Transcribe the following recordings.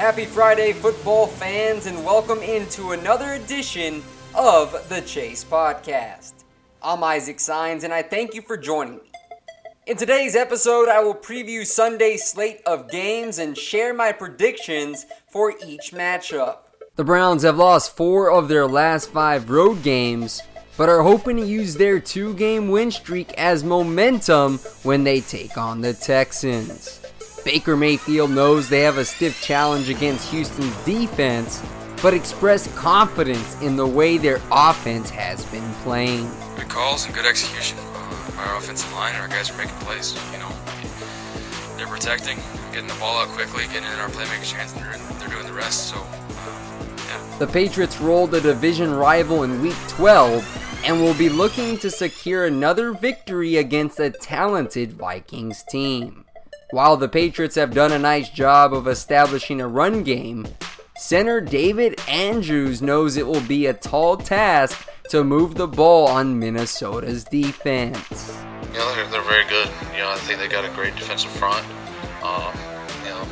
Happy Friday, football fans, and welcome into another edition of the Chase Podcast. I'm Isaac Signs, and I thank you for joining me. In today's episode, I will preview Sunday's slate of games and share my predictions for each matchup. The Browns have lost four of their last five road games, but are hoping to use their two game win streak as momentum when they take on the Texans. Baker Mayfield knows they have a stiff challenge against Houston's defense, but expressed confidence in the way their offense has been playing. Good calls and good execution. by our offensive line and our guys are making plays. You know, they're protecting, getting the ball out quickly, getting in our playmakers' hands, and they're, they're doing the rest. So, uh, yeah. The Patriots rolled a division rival in Week 12 and will be looking to secure another victory against a talented Vikings team. While the Patriots have done a nice job of establishing a run game, center David Andrews knows it will be a tall task to move the ball on Minnesota's defense. You know, they're, they're very good. You know, I think they got a great defensive front. Um, you know,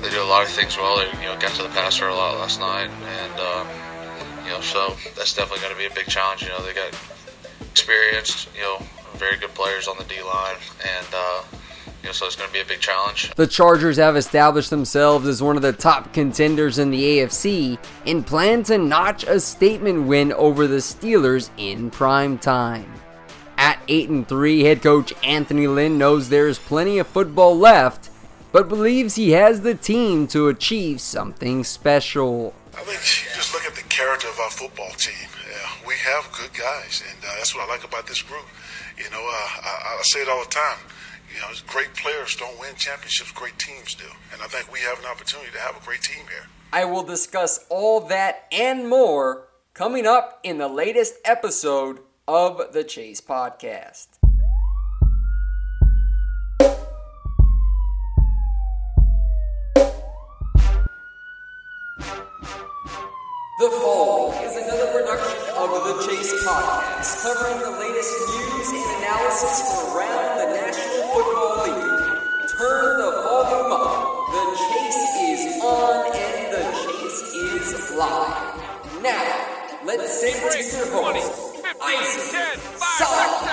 they do a lot of things well. They, you know, got to the passer a lot last night, and um, you know, so that's definitely going to be a big challenge. You know, they got experienced, you know, very good players on the D line, and uh, you know, so it's going to be a big challenge. The Chargers have established themselves as one of the top contenders in the AFC and plan to notch a statement win over the Steelers in prime time. At 8 and 3, head coach Anthony Lynn knows there is plenty of football left, but believes he has the team to achieve something special. I think just look at the character of our football team. Yeah, we have good guys, and uh, that's what I like about this group. You know, uh, I, I say it all the time you know, great players don't win championships, great teams do. And I think we have an opportunity to have a great team here. I will discuss all that and more coming up in the latest episode of the Chase Podcast. The Fall is another production of the Chase Podcast, covering the latest news and analysis from around the National Football League. Turn the volume up. The chase is on and the chase is live. Now, let's send to your host, Isaac Side.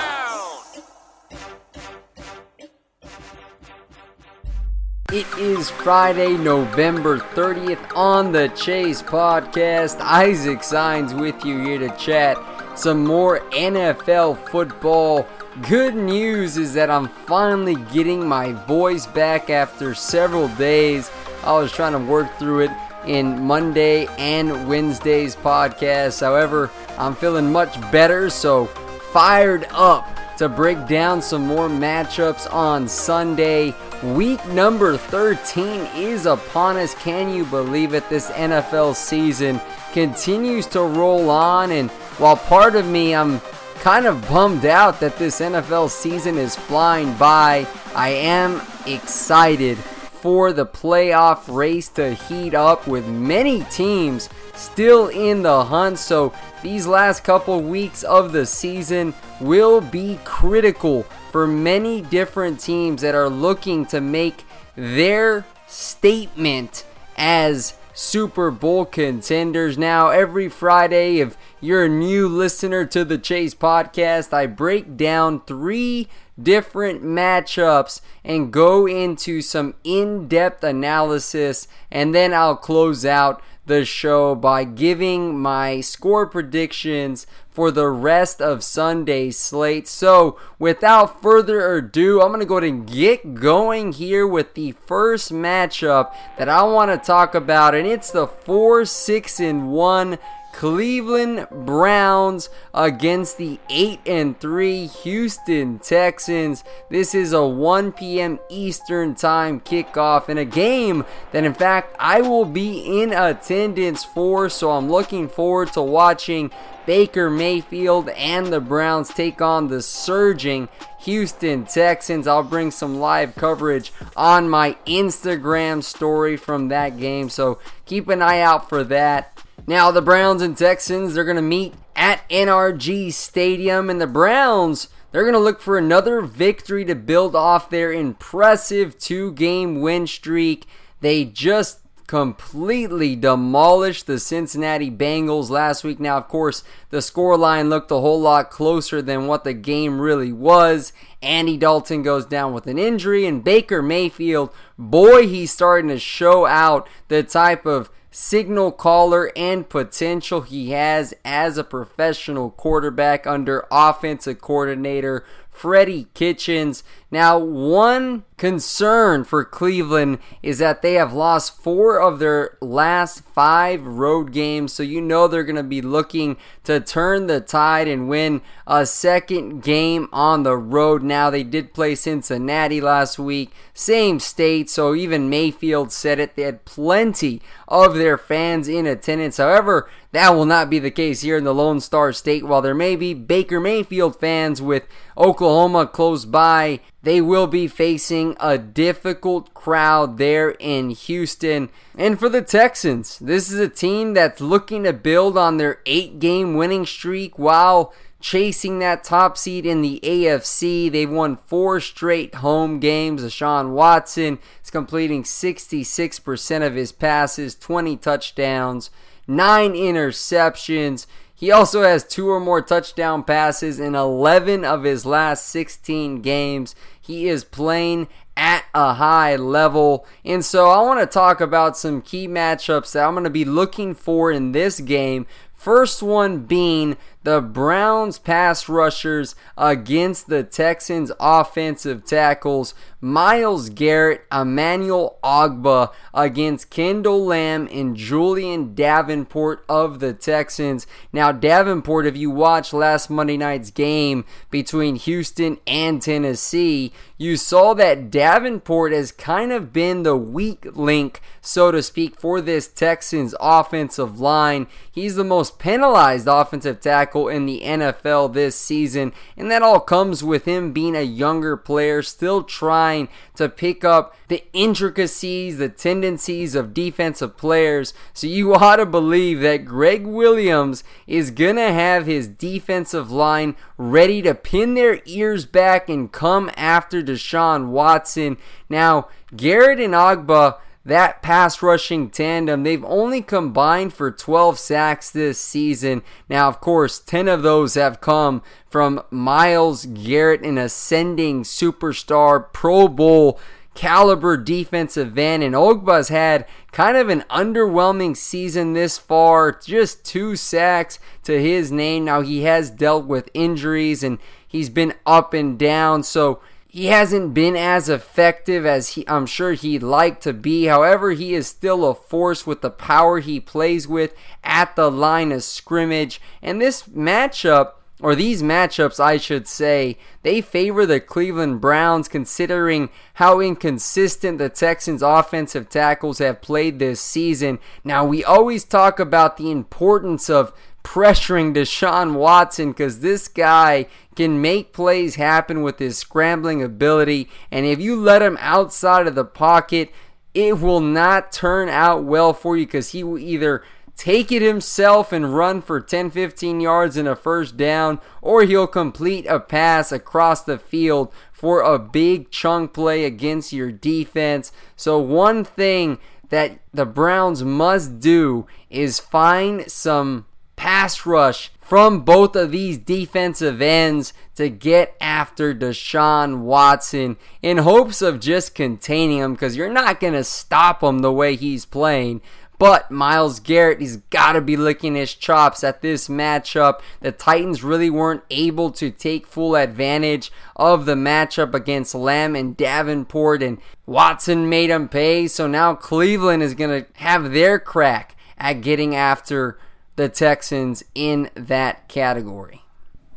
It is Friday, November 30th on the Chase Podcast. Isaac Signs with you here to chat some more NFL football. Good news is that I'm finally getting my voice back after several days. I was trying to work through it in Monday and Wednesday's podcast. However, I'm feeling much better, so fired up to break down some more matchups on Sunday. Week number 13 is upon us. Can you believe it? This NFL season continues to roll on, and while part of me, I'm kind of bummed out that this NFL season is flying by, I am excited for the playoff race to heat up with many teams still in the hunt. So these last couple weeks of the season will be critical for many different teams that are looking to make their statement as Super Bowl contenders. Now, every Friday, if you're a new listener to the Chase podcast, I break down three different matchups and go into some in depth analysis, and then I'll close out the show by giving my score predictions for the rest of Sunday's slate. So, without further ado, I'm going to go ahead and get going here with the first matchup that I want to talk about, and it's the 4 6 and 1 Cleveland Browns against the 8 and 3 Houston Texans. This is a 1 p.m. Eastern Time kickoff in a game that in fact I will be in attendance for, so I'm looking forward to watching Baker Mayfield and the Browns take on the surging Houston Texans. I'll bring some live coverage on my Instagram story from that game, so keep an eye out for that. Now, the Browns and Texans, they're going to meet at NRG Stadium, and the Browns, they're going to look for another victory to build off their impressive two game win streak. They just completely demolished the Cincinnati Bengals last week. Now, of course, the scoreline looked a whole lot closer than what the game really was. Andy Dalton goes down with an injury, and Baker Mayfield, boy, he's starting to show out the type of signal caller and potential he has as a professional quarterback under offensive coordinator Freddie Kitchens. Now, one concern for Cleveland is that they have lost four of their last five road games, so you know they're going to be looking to turn the tide and win a second game on the road. Now, they did play Cincinnati last week, same state, so even Mayfield said it. They had plenty of their fans in attendance. However, that will not be the case here in the Lone Star State. While there may be Baker Mayfield fans with Oklahoma close by, they will be facing a difficult crowd there in Houston. And for the Texans, this is a team that's looking to build on their eight game winning streak while chasing that top seed in the AFC. They've won four straight home games. Deshaun Watson is completing 66% of his passes, 20 touchdowns, nine interceptions. He also has two or more touchdown passes in 11 of his last 16 games. He is playing at a high level. And so I want to talk about some key matchups that I'm going to be looking for in this game. First one being the Browns pass rushers against the Texans offensive tackles. Myles Garrett, Emmanuel Ogbah against Kendall Lamm and Julian Davenport of the Texans. Now, Davenport, if you watched last Monday night's game between Houston and Tennessee, you saw that Davenport has kind of been the weak link, so to speak, for this Texans offensive line. He's the most penalized offensive tackle in the NFL this season, and that all comes with him being a younger player, still trying to pick up the intricacies, the tendencies of defensive players. So you ought to believe that Gregg Williams is going to have his defensive line ready to pin their ears back and come after Deshaun Watson. Now, Garrett and Ogbah that pass rushing tandem, they've only combined for 12 sacks this season. Now, of course, 10 of those have come from Myles Garrett, an ascending superstar, Pro Bowl caliber defensive end. And Ogbah's had kind of an underwhelming season this far, just two sacks to his name. Now, he has dealt with injuries and he's been up and down. So, he hasn't been as effective as he, I'm sure he'd like to be. However, he is still a force with the power he plays with at the line of scrimmage. And this matchup, or these matchups, I should say, they favor the Cleveland Browns considering how inconsistent the Texans' offensive tackles have played this season. Now, we always talk about the importance of pressuring Deshaun Watson because this guy can make plays happen with his scrambling ability. And if you let him outside of the pocket, it will not turn out well for you because he will either take it himself and run for 10 15 yards in a first down, or he'll complete a pass across the field for a big chunk play against your defense. So, one thing that the Browns must do is find some pass rush from both of these defensive ends to get after Deshaun Watson in hopes of just containing him because you're not going to stop him the way he's playing. But Myles Garrett, he's got to be licking his chops at this matchup. The Titans really weren't able to take full advantage of the matchup against Lamm and Davenport, and Watson made him pay. So now Cleveland is going to have their crack at getting after the Texans in that category.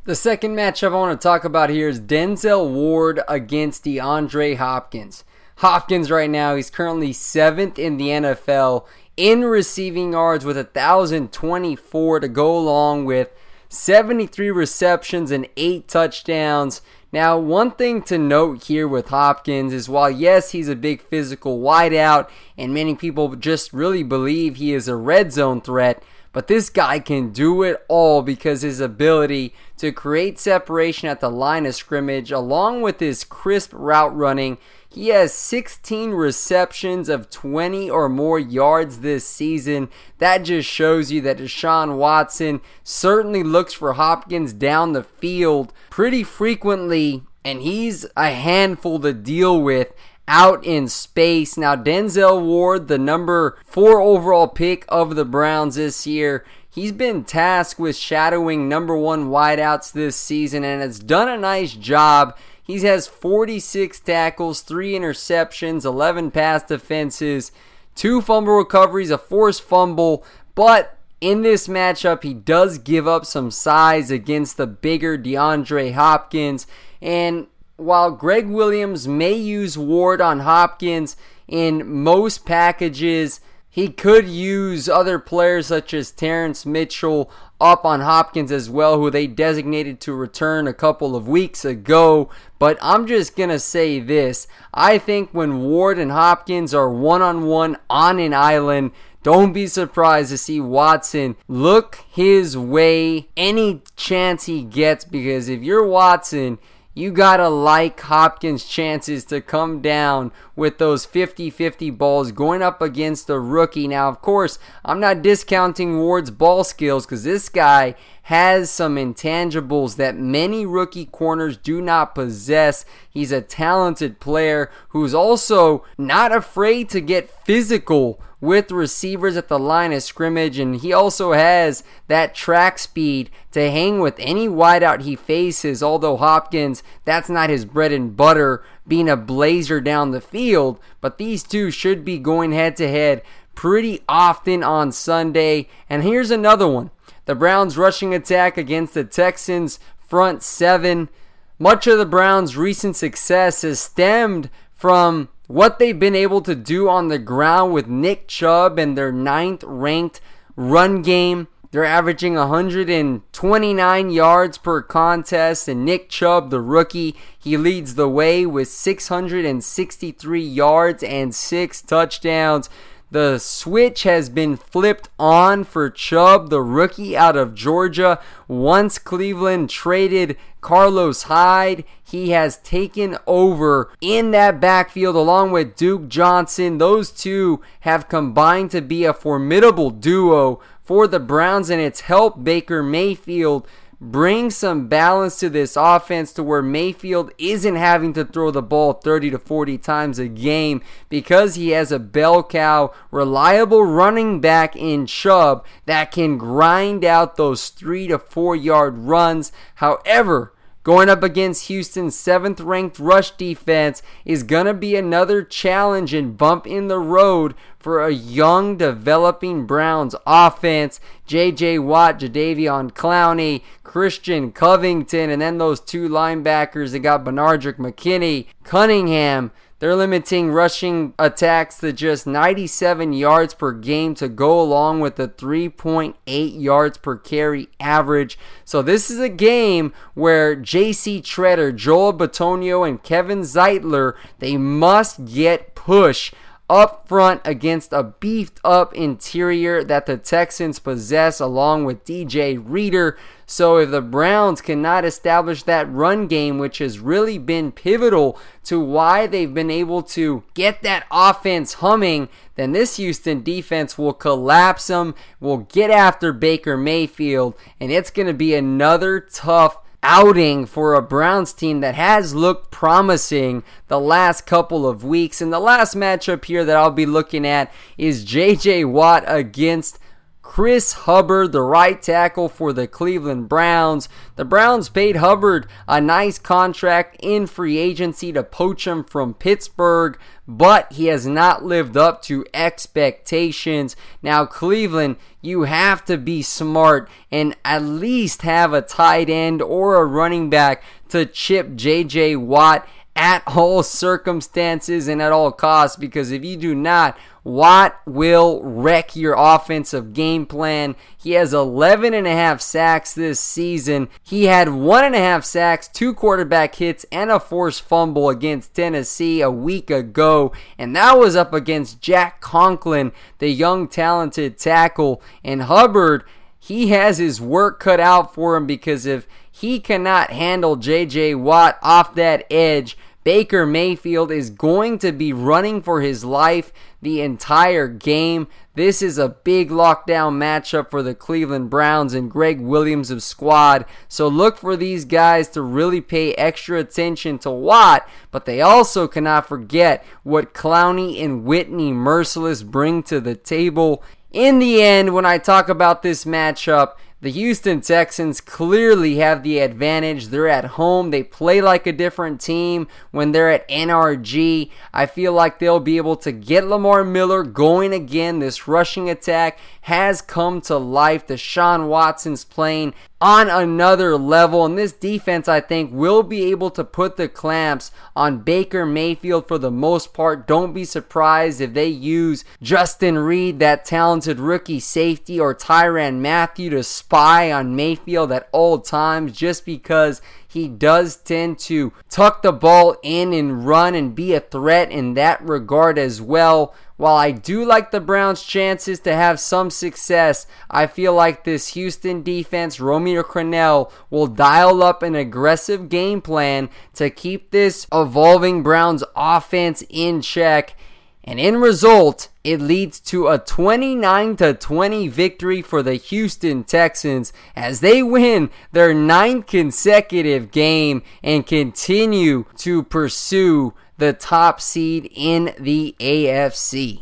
The second matchup I want to talk about here is Denzel Ward against DeAndre Hopkins. Hopkins right now, he's currently seventh in the NFL in receiving yards with 1,024 to go along with 73 receptions and 8 touchdowns. Now, one thing to note here with Hopkins is while, yes, he's a big physical wideout, and many people just really believe he is a red zone threat, but this guy can do it all because his ability to create separation at the line of scrimmage, along with his crisp route running, he has 16 receptions of 20 or more yards this season. That just shows you that Deshaun Watson certainly looks for Hopkins down the field pretty frequently, and he's a handful to deal with out in space. Now, Denzel Ward, the number four overall pick of the Browns this year, he's been tasked with shadowing number one wideouts this season and has done a nice job he has 46 tackles, 3 interceptions, 11 pass defenses, 2 fumble recoveries, a forced fumble, but in this matchup, he does give up some size against the bigger DeAndre Hopkins. And while Gregg Williams may use Ward on Hopkins in most packages, he could use other players such as Terrance Mitchell up on Hopkins as well, who they designated to return a couple of weeks ago. But I'm just going to say this I think when Ward and Hopkins are one on one on an island, don't be surprised to see Watson look his way any chance he gets because if you're Watson, you gotta like Hopkins' chances to come down with those 50 50 balls going up against a rookie. Now, of course, I'm not discounting Ward's ball skills because this guy has some intangibles that many rookie corners do not possess. He's a talented player who's also not afraid to get physical with receivers at the line of scrimmage, and he also has that track speed to hang with any wideout he faces. Although Hopkins, that's not his bread and butter, being a blazer down the field, but these two should be going head to head pretty often on Sunday. And here's another one the Browns' rushing attack against the Texans' front seven. Much of the Browns' recent success has stemmed from what they've been able to do on the ground with Nick Chubb and their ninth ranked run game. They're averaging 129 yards per contest, and Nick Chubb, the rookie, he leads the way with 663 yards and six touchdowns. The switch has been flipped on for Chubb, the rookie out of Georgia. Once Cleveland traded Carlos Hyde, he has taken over in that backfield along with Duke Johnson. Those two have combined to be a formidable duo for the Browns, and it's helped Baker Mayfield bring some balance to this offense to where Mayfield isn't having to throw the ball 30 to 40 times a game because he has a bell cow, reliable running back in Chubb that can grind out those 3 to 4 yard runs. However, Going up against Houston's seventh ranked rush defense is going to be another challenge and bump in the road for a young, developing Browns offense. J.J. Watt, Jadeveon Clowney, Christian Covington, and then those two linebackers that got Benardrick McKinney, Cunningham. They're limiting rushing attacks to just 97 yards per game to go along with the 3.8 yards per carry average. So this is a game where JC Tretter, Joel Bitonio, and Kevin Zeitler, they must get push up front against a beefed up interior that the Texans possess, along with DJ Reader. So, if the Browns cannot establish that run game, which has really been pivotal to why they've been able to get that offense humming, then this Houston defense will collapse them, will get after Baker Mayfield, and it's going to be another tough outing for a Browns team that has looked promising the last couple of weeks. And the last matchup here that I'll be looking at is JJ Watt against Chris Hubbard, the right tackle for the Cleveland Browns. The Browns paid Hubbard a nice contract in free agency to poach him from Pittsburgh, but he has not lived up to expectations. Now, Cleveland, you have to be smart and at least have a tight end or a running back to chip JJ Watt at all circumstances and at all costs because if you do not, Watt will wreck your offensive game plan. He has 11 and a half sacks this season. He had one and a half sacks, two quarterback hits, and a forced fumble against Tennessee a week ago. And that was up against Jack Conklin, the young talented tackle. And Hubbard, he has his work cut out for him because if he cannot handle JJ Watt off that edge, Baker Mayfield is going to be running for his life the entire game. This is a big lockdown matchup for the Cleveland Browns and Gregg Williams of squad. So look for these guys to really pay extra attention to Watt, but they also cannot forget what Clowney and Whitney Mercilus bring to the table. In the end, when I talk about this matchup, the Houston Texans clearly have the advantage. They're at home. They play like a different team when they're at NRG. I feel like they'll be able to get Lamar Miller going again. This rushing attack has come to life. Deshaun Watson's playing on another level. And this defense, I think, will be able to put the clamps on Baker Mayfield for the most part. Don't be surprised if they use Justin Reid, that talented rookie safety, or Tyrann Mathieu to spy on Mayfield at all times just because he does tend to tuck the ball in and run and be a threat in that regard as well. While I do like the Browns' chances to have some success, I feel like this Houston defense, Romeo Crennel, will dial up an aggressive game plan to keep this evolving Browns offense in check. And in result, it leads to a 29 to 20 victory for the Houston Texans as they win their ninth consecutive game and continue to pursue the top seed in the AFC.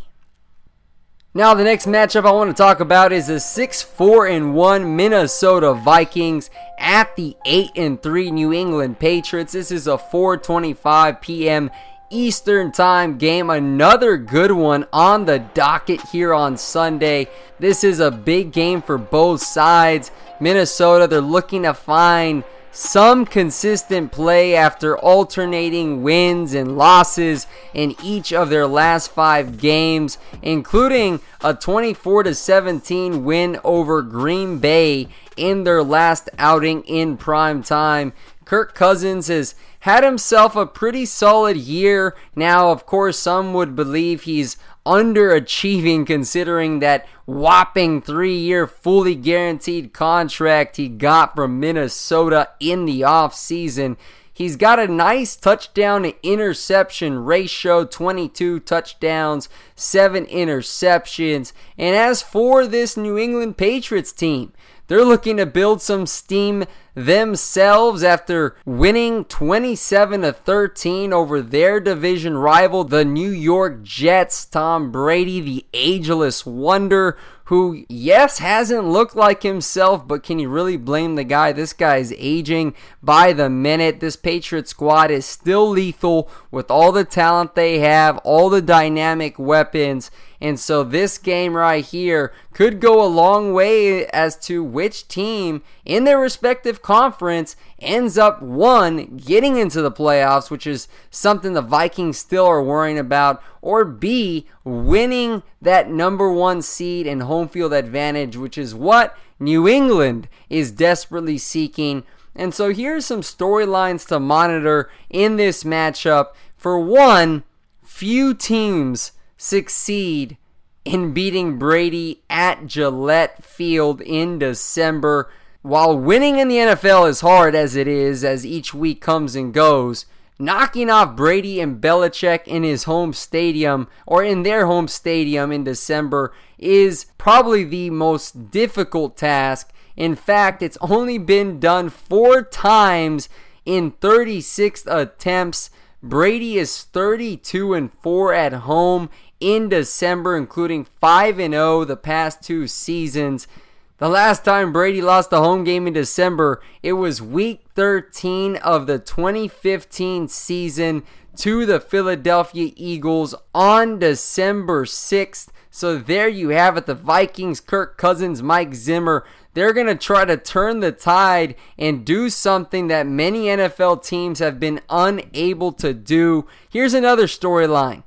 Now, the next matchup I want to talk about is the 6 4 and 1 Minnesota Vikings at the 8 and 3 New England Patriots. This is a 4:25 p.m. Eastern Time game. Another good one on the docket here on Sunday. This is a big game for both sides. Minnesota, they're looking to find some consistent play after alternating wins and losses in each of their last five games, including a 24 17 win over Green Bay in their last outing in prime time. Kirk Cousins has had himself a pretty solid year. Now, of course, some would believe he's underachieving considering that whopping three year fully guaranteed contract he got from Minnesota in the offseason. He's got a nice touchdown to interception ratio 22 touchdowns, 7 interceptions. And as for this New England Patriots team, they're looking to build some steam themselves after winning 27 to 13 over their division rival, the New York Jets. Tom Brady, the ageless wonder, who, yes, hasn't looked like himself, but can you really blame the guy? This guy is aging by the minute. This Patriot squad is still lethal with all the talent they have, all the dynamic weapons. And so this game right here could go a long way as to which team in their respective conference ends up one getting into the playoffs, which is something the Vikings still are worrying about, or B winning that number 1 seed and home field advantage, which is what New England is desperately seeking. And so here's some storylines to monitor in this matchup. For one, few teams succeed in beating Brady at Gillette Field in December. While winning in the NFL is hard as it is, as each week comes and goes, knocking off Brady and Belichick in his home stadium or in their home stadium in December is probably the most difficult task. In fact, it's only been done four times in 36 attempts. Brady is 32 and 4 at home in December, including 5 and 0 the past two seasons. The last time Brady lost a home game in December, it was week 13 of the 2015 season to the Philadelphia Eagles on December 6th. So there you have it. The Vikings, Kirk Cousins, Mike Zimmer, they're going to try to turn the tide and do something that many NFL teams have been unable to do. Here's another storyline.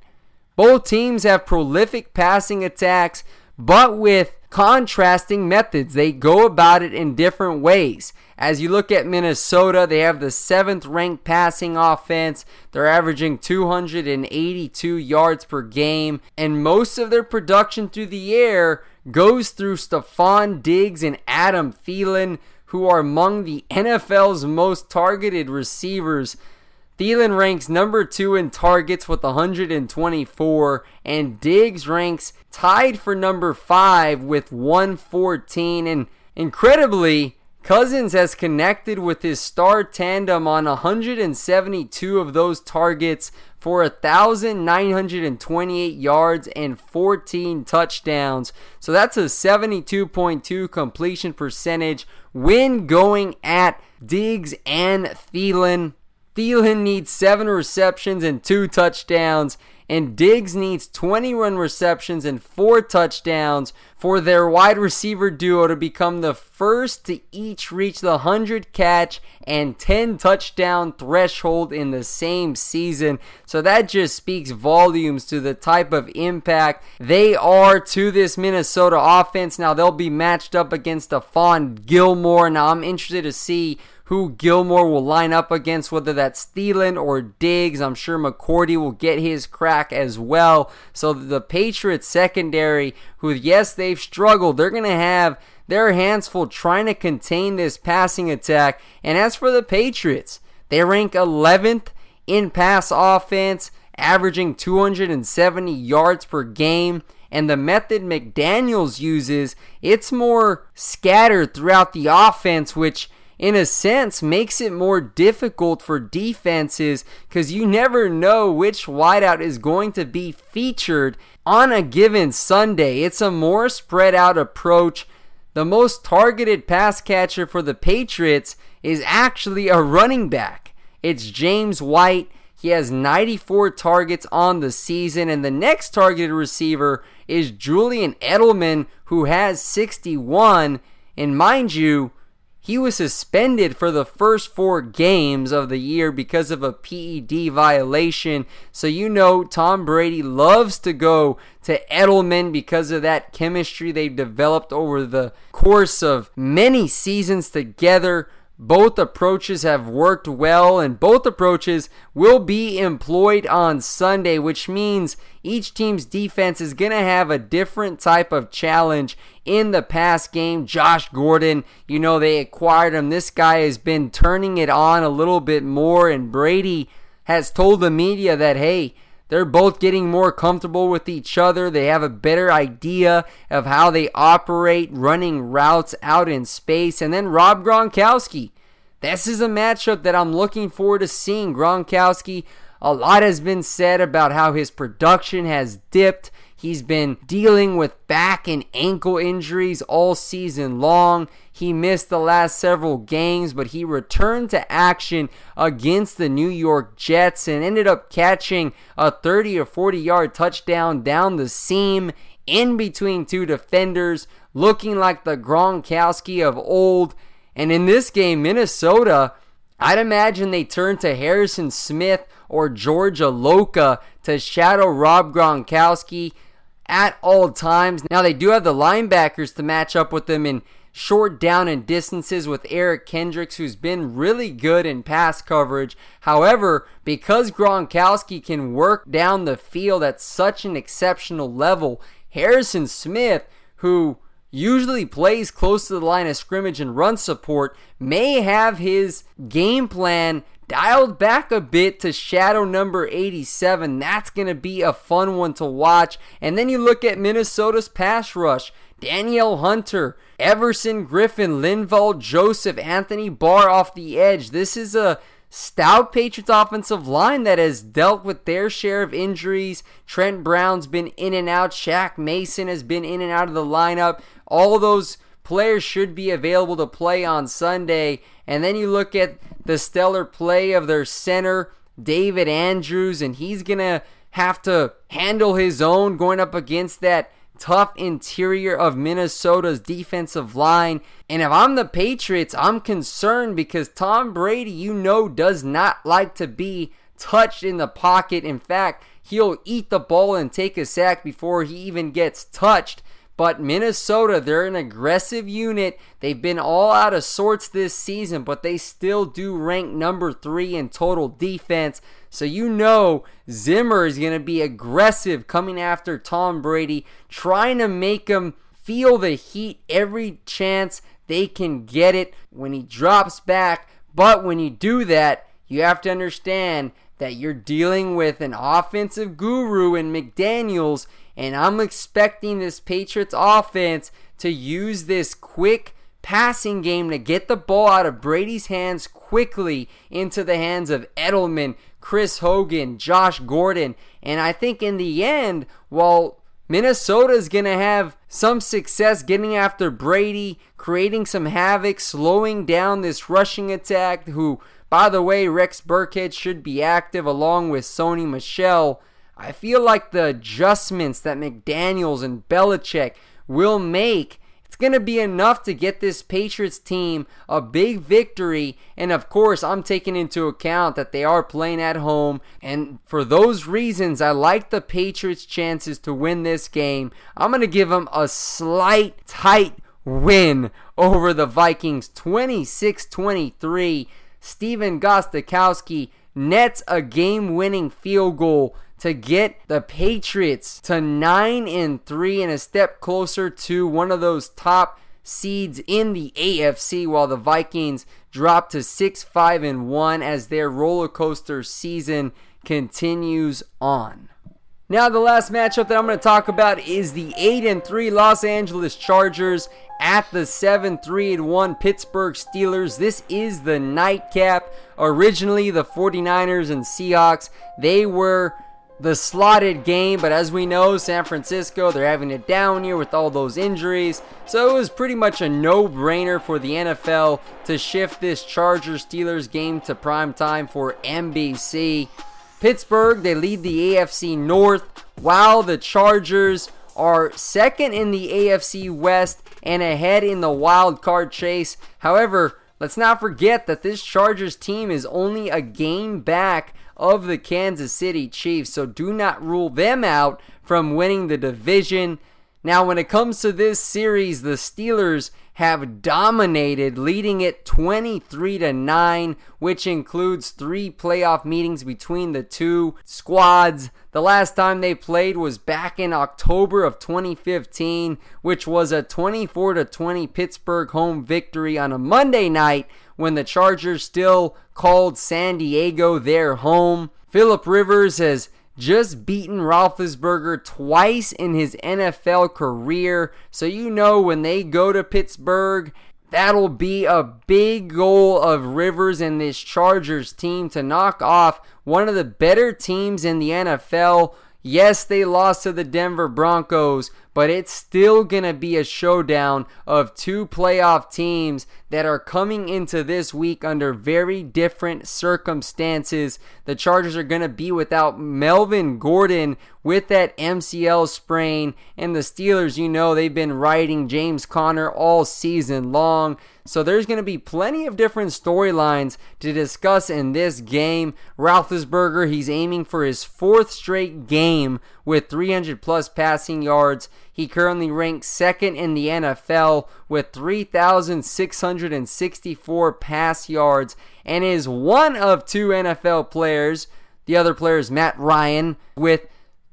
Both teams have prolific passing attacks, but with contrasting methods. They go about it in different ways. As you look at Minnesota, they have the seventh ranked passing offense. They're averaging 282 yards per game, and most of their production through the air goes through Stefon Diggs and Adam Thielen, who are among the NFL's most targeted receivers. Thielen ranks number two in targets with 124, and Diggs ranks tied for number five with 114. And incredibly, Cousins has connected with his star tandem on 172 of those targets for 1,928 yards and 14 touchdowns. So that's a 72.2 completion percentage when going at Diggs and Thielen. Thielen needs seven receptions and two touchdowns, and Diggs needs 21 receptions and four touchdowns for their wide receiver duo to become the first to each reach the 100 catch and 10 touchdown threshold in the same season. So that just speaks volumes to the type of impact they are to this Minnesota offense. Now they'll be matched up against Stephon Gilmore. Now I'm interested to see who Gilmore will line up against, whether that's Thielen or Diggs. I'm sure McCourty will get his crack as well. So the Patriots secondary, who yes, they've struggled, they're going to have their hands full trying to contain this passing attack. And as for the Patriots, they rank 11th in pass offense, averaging 270 yards per game and the method McDaniels uses, it's more scattered throughout the offense, which in a sense makes it more difficult for defenses because you never know which wideout is going to be featured on a given Sunday. It's a more spread out approach. The most targeted pass catcher for the Patriots is actually a running back. It's James White. He has 94 targets on the season, and the next targeted receiver is Julian Edelman, who has 61. And mind you, he was suspended for the first four games of the year because of a PED violation. So, you know, Tom Brady loves to go to Edelman because of that chemistry they've developed over the course of many seasons together. Both approaches have worked well, and both approaches will be employed on Sunday, which means each team's defense is going to have a different type of challenge in the past game. Josh Gordon, you know, they acquired him. This guy has been turning it on a little bit more, and Brady has told the media that, hey, they're both getting more comfortable with each other. They have a better idea of how they operate running routes out in space. And then Rob Gronkowski. This is a matchup that I'm looking forward to seeing. Gronkowski, a lot has been said about how his production has dipped. He's been dealing with back and ankle injuries all season long. He missed the last several games, but he returned to action against the New York Jets and ended up catching a 30 or 40 yard touchdown down the seam in between two defenders, looking like the Gronkowski of old. And in this game, Minnesota, I'd imagine they turned to Harrison Smith or George Iloka to shadow Rob Gronkowski at all times. Now they do have the linebackers to match up with them in short down and distances with Eric Kendricks, who's been really good in pass coverage. However, because Gronkowski can work down the field at such an exceptional level, Harrison Smith, who usually plays close to the line of scrimmage and run support, may have his game plan dialed back a bit to shadow number 87. That's going to be a fun one to watch. And then you look at Minnesota's pass rush. Danielle Hunter, Everson Griffen, Linval Joseph, Anthony Barr off the edge. This is a stout Patriots offensive line that has dealt with their share of injuries. Trent Brown's been in and out. Shaq Mason has been in and out of the lineup. All those players should be available to play on Sunday. And then you look at the stellar play of their center, David Andrews, and he's going to have to handle his own going up against that tough interior of Minnesota's defensive line. And if I'm the Patriots, I'm concerned because Tom Brady, you know, does not like to be touched in the pocket. In fact, he'll eat the ball and take a sack before he even gets touched. But Minnesota, they're an aggressive unit. They've been all out of sorts this season, but they still do rank number three in total defense. So you know Zimmer is going to be aggressive coming after Tom Brady, trying to make him feel the heat every chance they can get it when he drops back. But when you do that, you have to understand that you're dealing with an offensive guru in McDaniels and I'm expecting this Patriots offense to use this quick passing game to get the ball out of Brady's hands quickly into the hands of Edelman, Chris Hogan, Josh Gordon. And I think in the end, while Minnesota is going to have some success getting after Brady, creating some havoc, slowing down this rushing attack, who, by the way, Rex Burkhead should be active along with Sony Michel. I feel like the adjustments that McDaniels and Belichick will make, it's going to be enough to get this Patriots team a big victory. And of course, I'm taking into account that they are playing at home. And for those reasons, I like the Patriots' chances to win this game. I'm going to give them a slight, tight win over the Vikings 26 23. Stephen Gostkowski nets a game winning field goal to get the Patriots to 9 and 3 and a step closer to one of those top seeds in the AFC while the Vikings drop to 6 5 and 1 as their roller coaster season continues on. Now the last matchup that I'm going to talk about is the 8 and 3 Los Angeles Chargers at the 7 3 and 1 Pittsburgh Steelers. This is the nightcap. Originally the 49ers and Seahawks, they were the slotted game, but as we know, San Francisco, they're having a down year with all those injuries. So it was pretty much a no brainer for the NFL to shift this Chargers Steelers game to prime time for NBC. Pittsburgh, they lead the AFC North, while the Chargers are second in the AFC West and ahead in the wild card chase. However, let's not forget that this Chargers team is only a game back of the Kansas City Chiefs, so do not rule them out from winning the division. Now, when it comes to this series, the Steelers have dominated, leading it 23 to 9, which includes three playoff meetings between the two squads. The last time they played was back in October of 2015, which was a 24 to 20 Pittsburgh home victory on a Monday night when the Chargers still called San Diego their home. Philip Rivers has just beaten Roethlisberger twice in his NFL career. So you know when they go to Pittsburgh, that'll be a big goal of Rivers and this Chargers team to knock off one of the better teams in the NFL. Yes, they lost to the Denver Broncos, but it's still going to be a showdown of two playoff teams that are coming into this week under very different circumstances. The Chargers are going to be without Melvin Gordon with that MCL sprain, and the Steelers, you know, they've been riding James Conner all season long. So there's going to be plenty of different storylines to discuss in this game. Roethlisberger, he's aiming for his fourth straight game with 300 plus passing yards. He currently ranks second in the NFL with 3,664 pass yards and is one of two NFL players. The other player is Matt Ryan with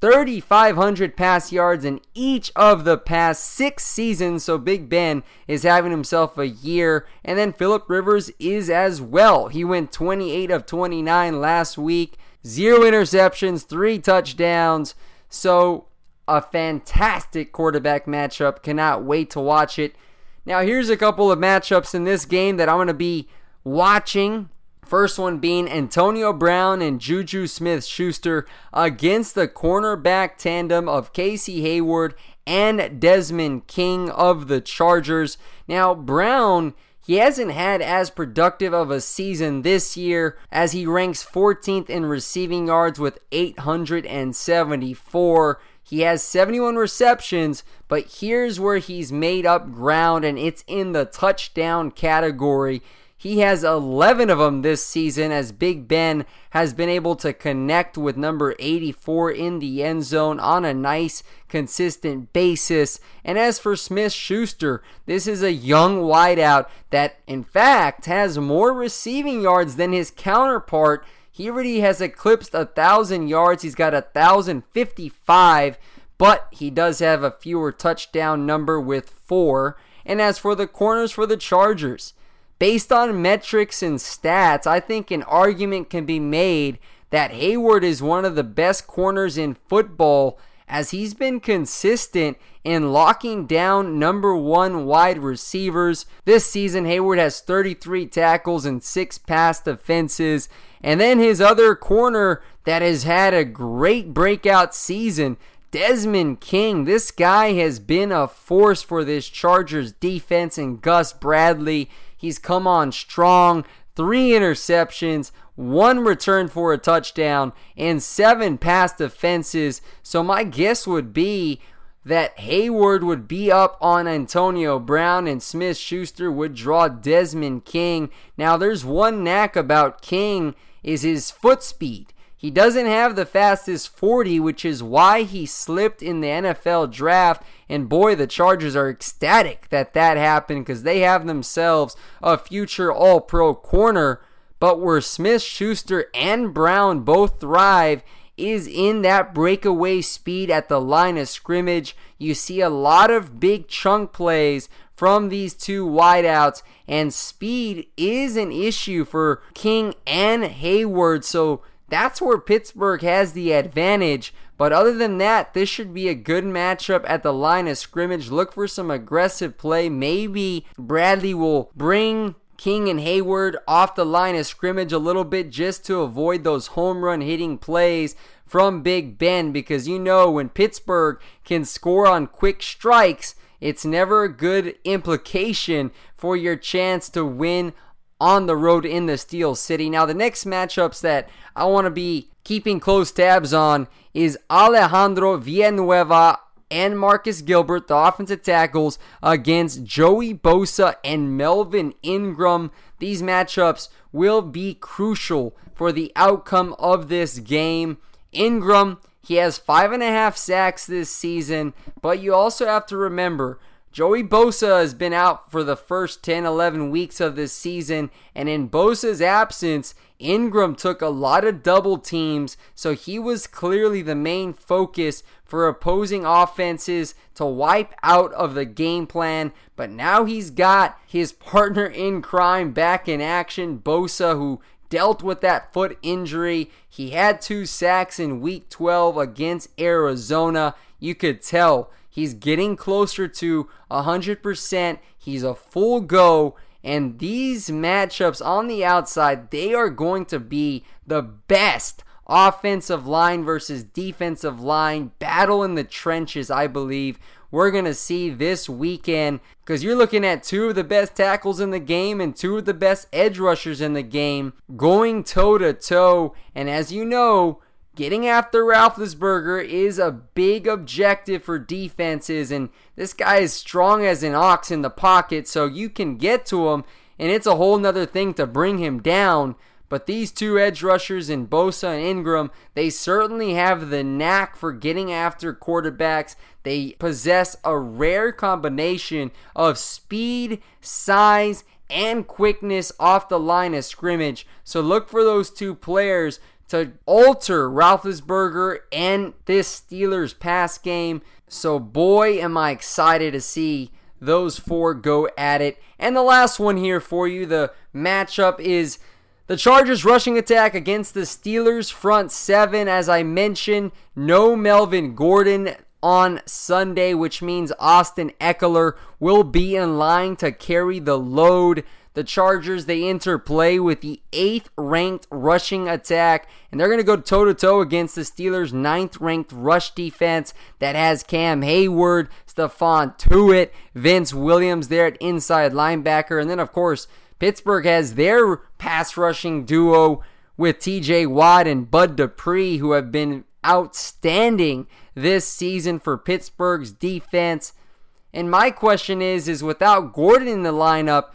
3,500 pass yards in each of the past six seasons. So Big Ben is having himself a year. And then Philip Rivers is as well. He went 28 of 29 last week, zero interceptions, three touchdowns. So a fantastic quarterback matchup. Cannot wait to watch it. Now, here's a couple of matchups in this game that I'm going to be watching. First one being Antonio Brown and Juju Smith Schuster against the cornerback tandem of Casey Hayward and Desmond King of the Chargers. Now, Brown. He hasn't had as productive of a season this year as he ranks 14th in receiving yards with 874. He has 71 receptions, but here's where he's made up ground, and it's in the touchdown category. He has 11 of them this season as Big Ben has been able to connect with number 84 in the end zone on a nice, consistent basis. And as for Smith Schuster, this is a young wideout that, in fact, has more receiving yards than his counterpart he already has eclipsed a thousand yards. He's got a thousand fifty-five, but he does have a fewer touchdown number with four. And as for the corners for the Chargers, based on metrics and stats, I think an argument can be made that Hayward is one of the best corners in football as he's been consistent in locking down number one wide receivers. This season, Hayward has 33 tackles and six pass defenses. And then his other corner that has had a great breakout season, Desmond King. This guy has been a force for this Chargers defense and Gus Bradley. He's come on strong. Three interceptions, one return for a touchdown, and seven pass defenses. So my guess would be that Hayward would be up on Antonio Brown and Smith Schuster would draw Desmond King. Now there's one knack about King is his foot speed. He doesn't have the fastest 40, which is why he slipped in the NFL draft. And boy, the Chargers are ecstatic that that happened because they have themselves a future All Pro corner. But where Smith, Schuster, and Brown both thrive is in that breakaway speed at the line of scrimmage. You see a lot of big chunk plays from these two wideouts, and speed is an issue for King and Hayward. So that's where Pittsburgh has the advantage. But other than that, this should be a good matchup at the line of scrimmage. Look for some aggressive play. Maybe Bradley will bring King and Hayward off the line of scrimmage a little bit just to avoid those home run hitting plays from Big Ben because you know when Pittsburgh can score on quick strikes, it's never a good implication for your chance to win on the road in the Steel City. Now, the next matchups that I want to be keeping close tabs on is Alejandro Villanueva and Marcus Gilbert, the offensive tackles, against Joey Bosa and Melvin Ingram. These matchups will be crucial for the outcome of this game. Ingram he has five and a half sacks this season, but you also have to remember Joey Bosa has been out for the first 10 11 weeks of this season, and in Bosa's absence, Ingram took a lot of double teams, so he was clearly the main focus for opposing offenses to wipe out of the game plan. But now he's got his partner in crime back in action, Bosa, who dealt with that foot injury. He had two sacks in week 12 against Arizona. You could tell he's getting closer to 100%. He's a full go. And these matchups on the outside, they are going to be the best offensive line versus defensive line battle in the trenches, I believe we're going to see this weekend because you're looking at two of the best tackles in the game and two of the best edge rushers in the game going toe to toe. And as you know, getting after Roethlisberger is a big objective for defenses. And this guy is strong as an ox in the pocket, so you can get to him. And it's a whole nother thing to bring him down. But these two edge rushers in Bosa and Ingram, they certainly have the knack for getting after quarterbacks. They possess a rare combination of speed, size, and quickness off the line of scrimmage. So look for those two players to alter Roethlisberger and this Steelers pass game. So boy, am I excited to see those four go at it. And the last one here for you, the matchup is the Chargers rushing attack against the Steelers front seven. As I mentioned, no Melvin Gordon on Sunday, which means Austin Ekeler will be in line to carry the load. The Chargers, they interplay with the eighth ranked rushing attack, and they're going to go toe to toe against the Steelers' ninth ranked rush defense that has Cam Hayward, Stephon Tuitt, Vince Williams there at inside linebacker, and then, of course, Pittsburgh has their pass rushing duo with TJ Watt and Bud Dupree, who have been outstanding this season for Pittsburgh's defense. And my question is, is without Gordon in the lineup,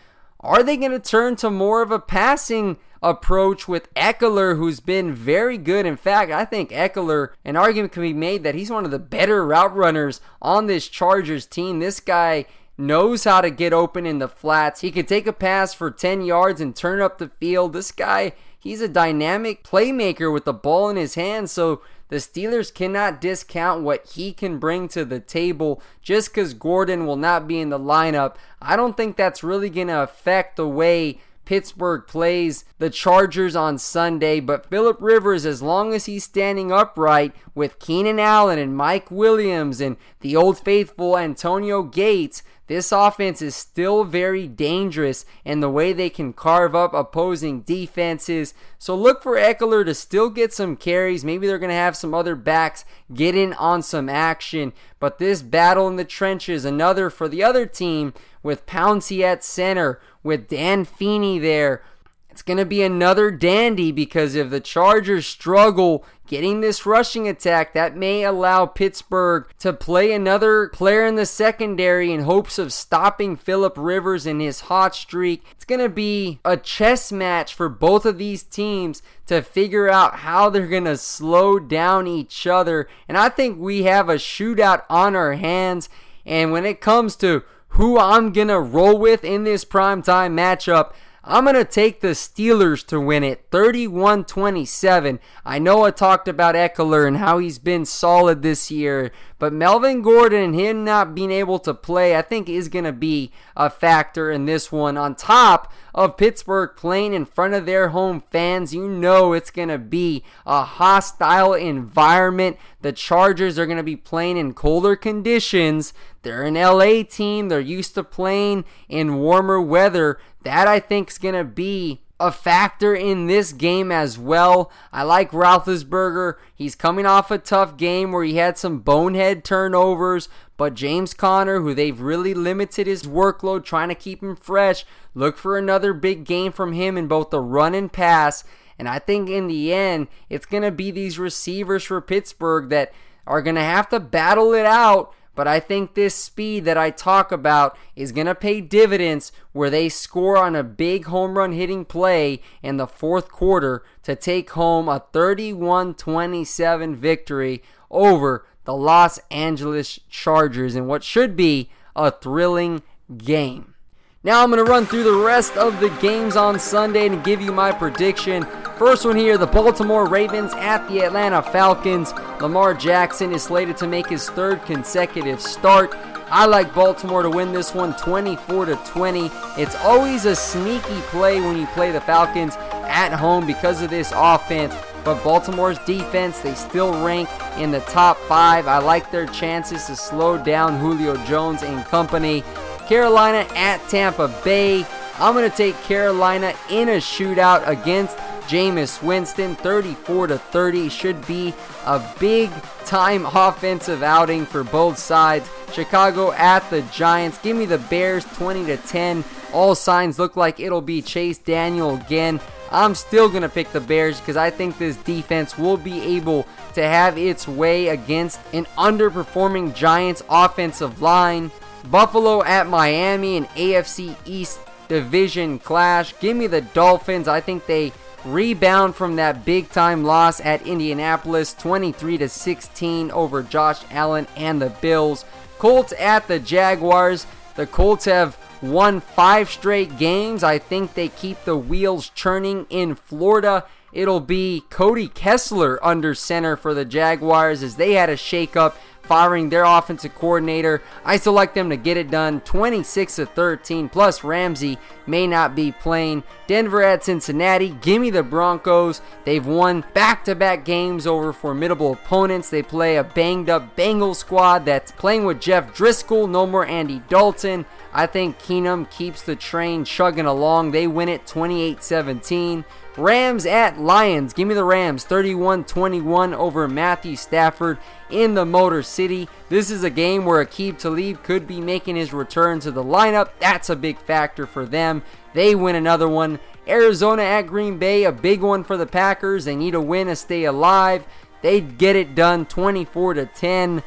are they going to turn to more of a passing approach with Ekeler, who's been very good? In fact, I think Ekeler, an argument can be made that he's one of the better route runners on this Chargers team. This guy knows how to get open in the flats. He can take a pass for 10 yards and turn up the field. This guy, he's a dynamic playmaker with the ball in his hands. So the Steelers cannot discount what he can bring to the table just because Gordon will not be in the lineup. I don't think that's really going to affect the way Pittsburgh plays the Chargers on Sunday. But Philip Rivers, as long as he's standing upright with Keenan Allen and Mike Williams and the old faithful Antonio Gates, this offense is still very dangerous in the way they can carve up opposing defenses. So look for Ekeler to still get some carries. Maybe they're going to have some other backs get in on some action. But this battle in the trenches, another for the other team with Pouncey at center, with Dan Feeney there. It's going to be another dandy because if the Chargers struggle getting this rushing attack, that may allow Pittsburgh to play another player in the secondary in hopes of stopping Philip Rivers in his hot streak. It's going to be a chess match for both of these teams to figure out how they're going to slow down each other. And I think we have a shootout on our hands. And when it comes to who I'm going to roll with in this primetime matchup, I'm going to take the Steelers to win it 31 27. I know I talked about Ekeler and how he's been solid this year, but Melvin Gordon and him not being able to play, I think, is going to be a factor in this one. On top of Pittsburgh playing in front of their home fans, you know it's going to be a hostile environment. The Chargers are going to be playing in colder conditions. They're an LA team, they're used to playing in warmer weather. That I think is going to be a factor in this game as well. I like Roethlisberger. He's coming off a tough game where he had some bonehead turnovers, but James Conner, who they've really limited his workload, trying to keep him fresh, look for another big game from him in both the run and pass. And I think in the end, it's going to be these receivers for Pittsburgh that are going to have to battle it out but I think this speed that I talk about is going to pay dividends where they score on a big home run hitting play in the fourth quarter to take home a 31 27 victory over the Los Angeles Chargers in what should be a thrilling game. Now I'm going to run through the rest of the games on Sunday and give you my prediction. First one here the Baltimore Ravens at the Atlanta Falcons. Lamar Jackson is slated to make his third consecutive start. I like Baltimore to win this one 24 to 20. It's always a sneaky play when you play the Falcons at home because of this offense. But Baltimore's defense, they still rank in the top five. I like their chances to slow down Julio Jones and company. Carolina at Tampa Bay. I'm going to take Carolina in a shootout against Jameis Winston. 34 to 30 should be a big time offensive outing for both sides. Chicago at the Giants. Give me the Bears 20 to 10. All signs look like it'll be Chase Daniel again. I'm still going to pick the Bears because I think this defense will be able to have its way against an underperforming Giants offensive line. Buffalo at Miami, an AFC East division clash. Give me the Dolphins. I think they rebound from that big time loss at Indianapolis 23 to 16 over Josh Allen and the Bills. Colts at the Jaguars. The Colts have won 5 straight games. I think they keep the wheels churning in Florida. It'll be Cody Kessler under center for the Jaguars as they had a shakeup firing their offensive coordinator. I like them to get it done 26 to 13. Plus, Ramsey may not be playing. Denver at Cincinnati. Give me the Broncos. They've won back to back games over formidable opponents. They play a banged up Bengals squad that's playing with Jeff Driskel. No more Andy Dalton. I think Keenum keeps the train chugging along. They win it 28 17. Rams at Lions. Give me the Rams 31 21 over Matthew Stafford in the Motor City. This is a game where Aqib Talib could be making his return to the lineup. That's a big factor for them. They win another one. Arizona at Green Bay, a big one for the Packers. They need a win to stay alive. They get it done 24 to 10.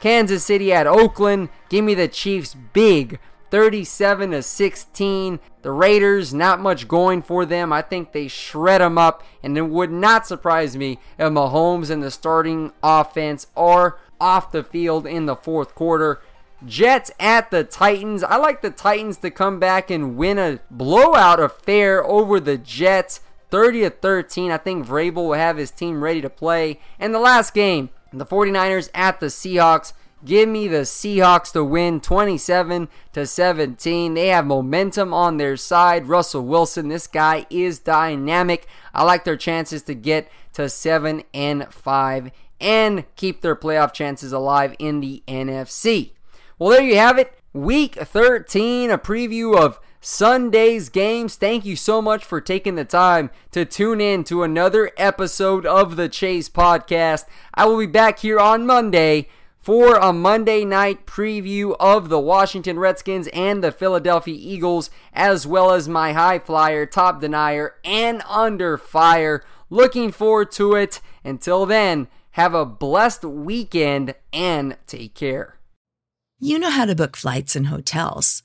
Kansas City at Oakland. Give me the Chiefs big 37 to 16. The Raiders, not much going for them. I think they shred them up, and it would not surprise me if Mahomes and the starting offense are off the field in the fourth quarter. Jets at the Titans. I like the Titans to come back and win a blowout affair over the Jets. 30 to 13. I think Vrabel will have his team ready to play. And the last game, the 49ers at the Seahawks. Give me the Seahawks to win 27 to 17. They have momentum on their side. Russell Wilson, this guy is dynamic. I like their chances to get to 7 and 5 and keep their playoff chances alive in the NFC. Well, there you have it. Week 13, a preview of Sunday's games. Thank you so much for taking the time to tune in to another episode of the Chase Podcast. I will be back here on Monday for a Monday night preview of the Washington Redskins and the Philadelphia Eagles, as well as my high flyer, top denier, and under fire. Looking forward to it. Until then, have a blessed weekend and take care. You know how to book flights and hotels.